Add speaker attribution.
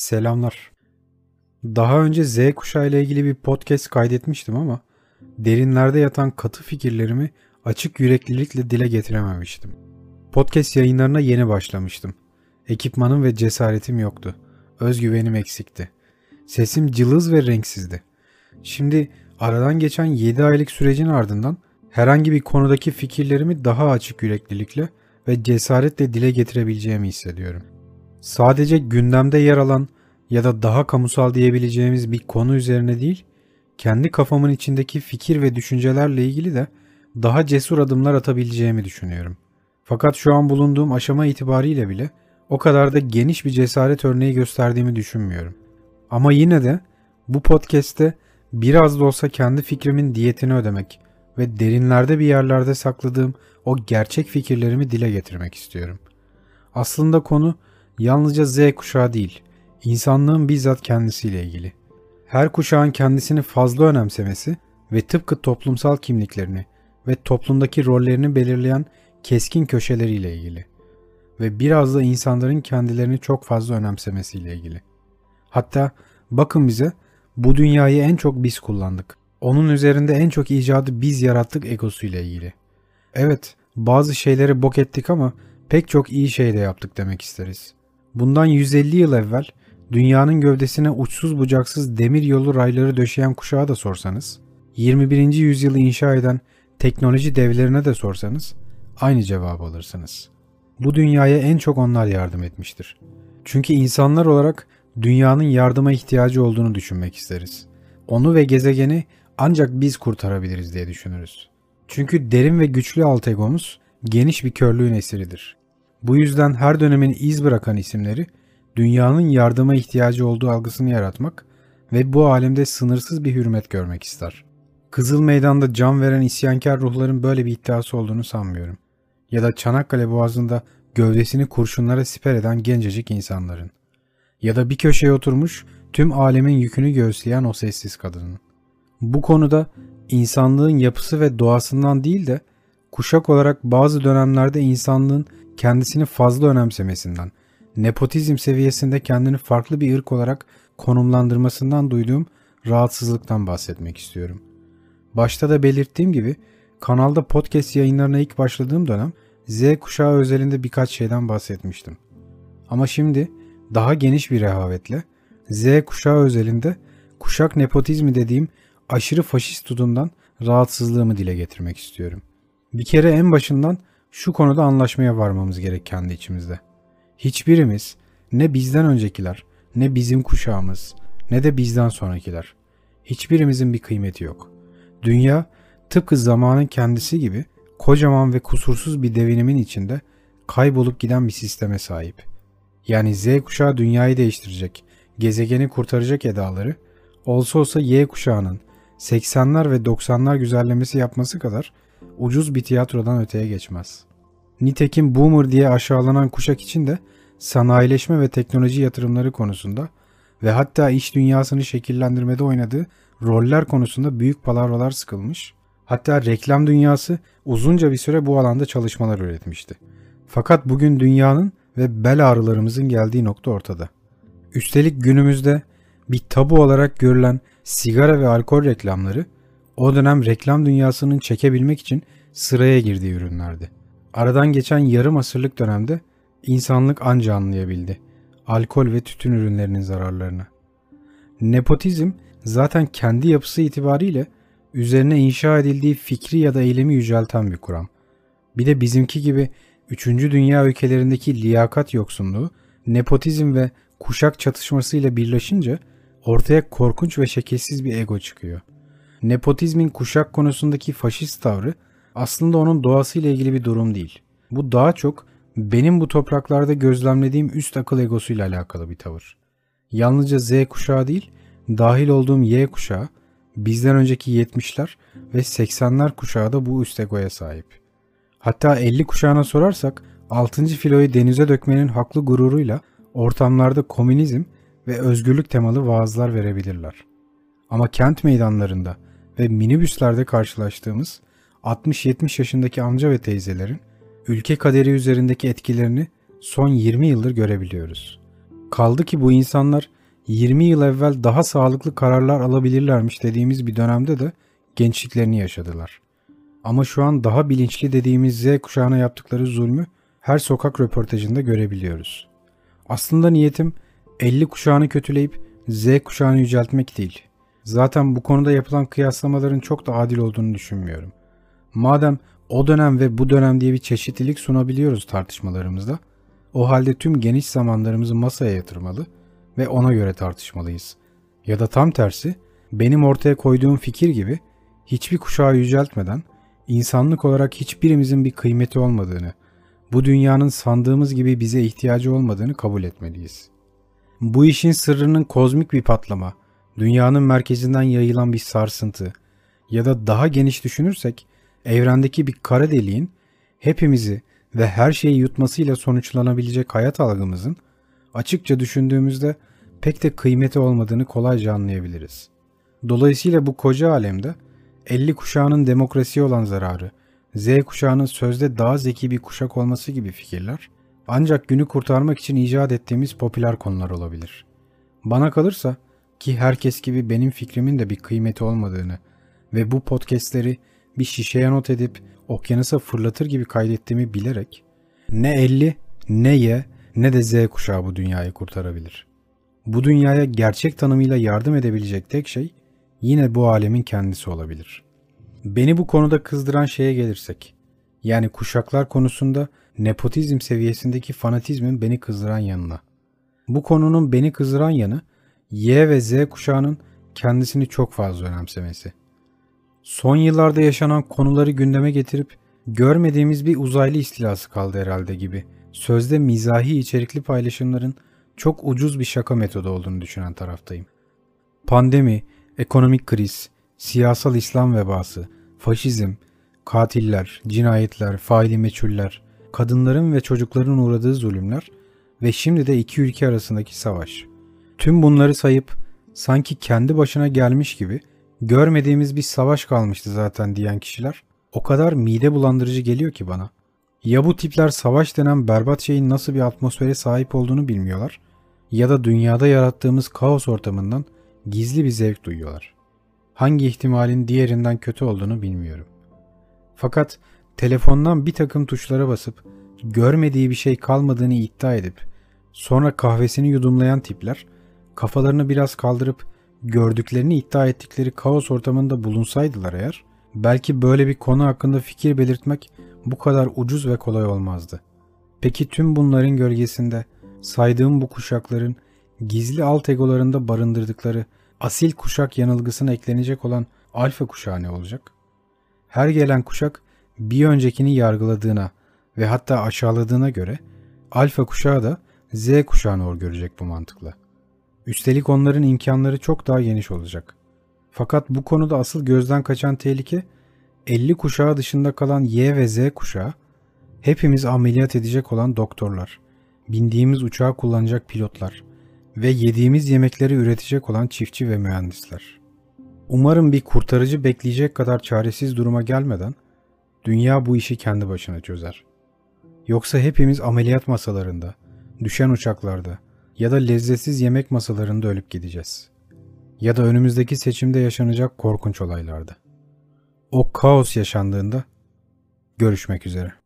Speaker 1: Selamlar. Daha önce Z kuşağı ile ilgili bir podcast kaydetmiştim ama derinlerde yatan katı fikirlerimi açık yüreklilikle dile getirememiştim. Podcast yayınlarına yeni başlamıştım. Ekipmanım ve cesaretim yoktu. Özgüvenim eksikti. Sesim cılız ve renksizdi. Şimdi aradan geçen 7 aylık sürecin ardından herhangi bir konudaki fikirlerimi daha açık yüreklilikle ve cesaretle dile getirebileceğimi hissediyorum. Sadece gündemde yer alan ya da daha kamusal diyebileceğimiz bir konu üzerine değil, kendi kafamın içindeki fikir ve düşüncelerle ilgili de daha cesur adımlar atabileceğimi düşünüyorum. Fakat şu an bulunduğum aşama itibariyle bile o kadar da geniş bir cesaret örneği gösterdiğimi düşünmüyorum. Ama yine de bu podcast'te biraz da olsa kendi fikrimin diyetini ödemek ve derinlerde bir yerlerde sakladığım o gerçek fikirlerimi dile getirmek istiyorum. Aslında konu yalnızca Z kuşağı değil, insanlığın bizzat kendisiyle ilgili. Her kuşağın kendisini fazla önemsemesi ve tıpkı toplumsal kimliklerini ve toplumdaki rollerini belirleyen keskin köşeleriyle ilgili. Ve biraz da insanların kendilerini çok fazla önemsemesiyle ilgili. Hatta bakın bize bu dünyayı en çok biz kullandık. Onun üzerinde en çok icadı biz yarattık egosuyla ilgili. Evet, bazı şeyleri bok ettik ama pek çok iyi şey de yaptık demek isteriz. Bundan 150 yıl evvel dünyanın gövdesine uçsuz bucaksız demir yolu rayları döşeyen kuşağa da sorsanız, 21. yüzyılı inşa eden teknoloji devlerine de sorsanız aynı cevabı alırsınız. Bu dünyaya en çok onlar yardım etmiştir. Çünkü insanlar olarak dünyanın yardıma ihtiyacı olduğunu düşünmek isteriz. Onu ve gezegeni ancak biz kurtarabiliriz diye düşünürüz. Çünkü derin ve güçlü alt egomuz geniş bir körlüğün esiridir. Bu yüzden her dönemin iz bırakan isimleri dünyanın yardıma ihtiyacı olduğu algısını yaratmak ve bu alemde sınırsız bir hürmet görmek ister. Kızıl Meydan'da can veren isyankar ruhların böyle bir iddiası olduğunu sanmıyorum. Ya da Çanakkale Boğazı'nda gövdesini kurşunlara siper eden gencecik insanların. Ya da bir köşeye oturmuş tüm alemin yükünü göğüsleyen o sessiz kadının. Bu konuda insanlığın yapısı ve doğasından değil de kuşak olarak bazı dönemlerde insanlığın kendisini fazla önemsemesinden, nepotizm seviyesinde kendini farklı bir ırk olarak konumlandırmasından duyduğum rahatsızlıktan bahsetmek istiyorum. Başta da belirttiğim gibi kanalda podcast yayınlarına ilk başladığım dönem Z kuşağı özelinde birkaç şeyden bahsetmiştim. Ama şimdi daha geniş bir rehavetle Z kuşağı özelinde kuşak nepotizmi dediğim aşırı faşist tutumdan rahatsızlığımı dile getirmek istiyorum. Bir kere en başından şu konuda anlaşmaya varmamız gerek kendi içimizde. Hiçbirimiz ne bizden öncekiler, ne bizim kuşağımız, ne de bizden sonrakiler. Hiçbirimizin bir kıymeti yok. Dünya tıpkı zamanın kendisi gibi kocaman ve kusursuz bir devinimin içinde kaybolup giden bir sisteme sahip. Yani Z kuşağı dünyayı değiştirecek, gezegeni kurtaracak edaları, olsa olsa Y kuşağının 80'ler ve 90'lar güzellemesi yapması kadar ucuz bir tiyatrodan öteye geçmez. Nitekim boomer diye aşağılanan kuşak için de sanayileşme ve teknoloji yatırımları konusunda ve hatta iş dünyasını şekillendirmede oynadığı roller konusunda büyük palavralar sıkılmış. Hatta reklam dünyası uzunca bir süre bu alanda çalışmalar üretmişti. Fakat bugün dünyanın ve bel ağrılarımızın geldiği nokta ortada. Üstelik günümüzde bir tabu olarak görülen sigara ve alkol reklamları o dönem reklam dünyasının çekebilmek için sıraya girdiği ürünlerdi. Aradan geçen yarım asırlık dönemde insanlık anca anlayabildi alkol ve tütün ürünlerinin zararlarını. Nepotizm zaten kendi yapısı itibariyle üzerine inşa edildiği fikri ya da eylemi yücelten bir kuram. Bir de bizimki gibi 3. dünya ülkelerindeki liyakat yoksunluğu, nepotizm ve kuşak çatışmasıyla birleşince ortaya korkunç ve şekilsiz bir ego çıkıyor. Nepotizmin kuşak konusundaki faşist tavrı aslında onun doğasıyla ilgili bir durum değil. Bu daha çok benim bu topraklarda gözlemlediğim üst akıl egosuyla alakalı bir tavır. Yalnızca Z kuşağı değil, dahil olduğum Y kuşağı, bizden önceki 70'ler ve 80'ler kuşağı da bu üst egoya sahip. Hatta 50 kuşağına sorarsak 6. filoyu denize dökmenin haklı gururuyla ortamlarda komünizm ve özgürlük temalı vaazlar verebilirler. Ama kent meydanlarında ve minibüslerde karşılaştığımız 60-70 yaşındaki amca ve teyzelerin ülke kaderi üzerindeki etkilerini son 20 yıldır görebiliyoruz. Kaldı ki bu insanlar 20 yıl evvel daha sağlıklı kararlar alabilirlermiş dediğimiz bir dönemde de gençliklerini yaşadılar. Ama şu an daha bilinçli dediğimiz Z kuşağına yaptıkları zulmü her sokak röportajında görebiliyoruz. Aslında niyetim 50 kuşağını kötüleyip Z kuşağını yüceltmek değil. Zaten bu konuda yapılan kıyaslamaların çok da adil olduğunu düşünmüyorum. Madem o dönem ve bu dönem diye bir çeşitlilik sunabiliyoruz tartışmalarımızda, o halde tüm geniş zamanlarımızı masaya yatırmalı ve ona göre tartışmalıyız. Ya da tam tersi, benim ortaya koyduğum fikir gibi hiçbir kuşağı yüceltmeden insanlık olarak hiçbirimizin bir kıymeti olmadığını, bu dünyanın sandığımız gibi bize ihtiyacı olmadığını kabul etmeliyiz. Bu işin sırrının kozmik bir patlama, dünyanın merkezinden yayılan bir sarsıntı ya da daha geniş düşünürsek evrendeki bir kara deliğin hepimizi ve her şeyi yutmasıyla sonuçlanabilecek hayat algımızın açıkça düşündüğümüzde pek de kıymeti olmadığını kolayca anlayabiliriz. Dolayısıyla bu koca alemde 50 kuşağının demokrasiye olan zararı, Z kuşağının sözde daha zeki bir kuşak olması gibi fikirler ancak günü kurtarmak için icat ettiğimiz popüler konular olabilir. Bana kalırsa ki herkes gibi benim fikrimin de bir kıymeti olmadığını ve bu podcastleri bir şişeye not edip okyanusa fırlatır gibi kaydettiğimi bilerek ne 50 ne Y ne de Z kuşağı bu dünyayı kurtarabilir. Bu dünyaya gerçek tanımıyla yardım edebilecek tek şey yine bu alemin kendisi olabilir. Beni bu konuda kızdıran şeye gelirsek, yani kuşaklar konusunda nepotizm seviyesindeki fanatizmin beni kızdıran yanına. Bu konunun beni kızdıran yanı Y ve Z kuşağının kendisini çok fazla önemsemesi. Son yıllarda yaşanan konuları gündeme getirip görmediğimiz bir uzaylı istilası kaldı herhalde gibi. Sözde mizahi içerikli paylaşımların çok ucuz bir şaka metodu olduğunu düşünen taraftayım. Pandemi, ekonomik kriz, siyasal İslam vebası, faşizm, katiller, cinayetler, faili meçhuller, kadınların ve çocukların uğradığı zulümler ve şimdi de iki ülke arasındaki savaş. Tüm bunları sayıp sanki kendi başına gelmiş gibi görmediğimiz bir savaş kalmıştı zaten diyen kişiler o kadar mide bulandırıcı geliyor ki bana. Ya bu tipler savaş denen berbat şeyin nasıl bir atmosfere sahip olduğunu bilmiyorlar ya da dünyada yarattığımız kaos ortamından gizli bir zevk duyuyorlar. Hangi ihtimalin diğerinden kötü olduğunu bilmiyorum. Fakat telefondan bir takım tuşlara basıp görmediği bir şey kalmadığını iddia edip sonra kahvesini yudumlayan tipler kafalarını biraz kaldırıp gördüklerini iddia ettikleri kaos ortamında bulunsaydılar eğer belki böyle bir konu hakkında fikir belirtmek bu kadar ucuz ve kolay olmazdı. Peki tüm bunların gölgesinde saydığım bu kuşakların gizli alt egolarında barındırdıkları asil kuşak yanılgısına eklenecek olan alfa kuşağı ne olacak? Her gelen kuşak bir öncekini yargıladığına ve hatta aşağıladığına göre alfa kuşağı da Z kuşağını or görecek bu mantıkla. Üstelik onların imkanları çok daha geniş olacak. Fakat bu konuda asıl gözden kaçan tehlike 50 kuşağı dışında kalan Y ve Z kuşağı hepimiz ameliyat edecek olan doktorlar, bindiğimiz uçağı kullanacak pilotlar ve yediğimiz yemekleri üretecek olan çiftçi ve mühendisler. Umarım bir kurtarıcı bekleyecek kadar çaresiz duruma gelmeden dünya bu işi kendi başına çözer. Yoksa hepimiz ameliyat masalarında, düşen uçaklarda ya da lezzetsiz yemek masalarında ölüp gideceğiz. Ya da önümüzdeki seçimde yaşanacak korkunç olaylarda. O kaos yaşandığında görüşmek üzere.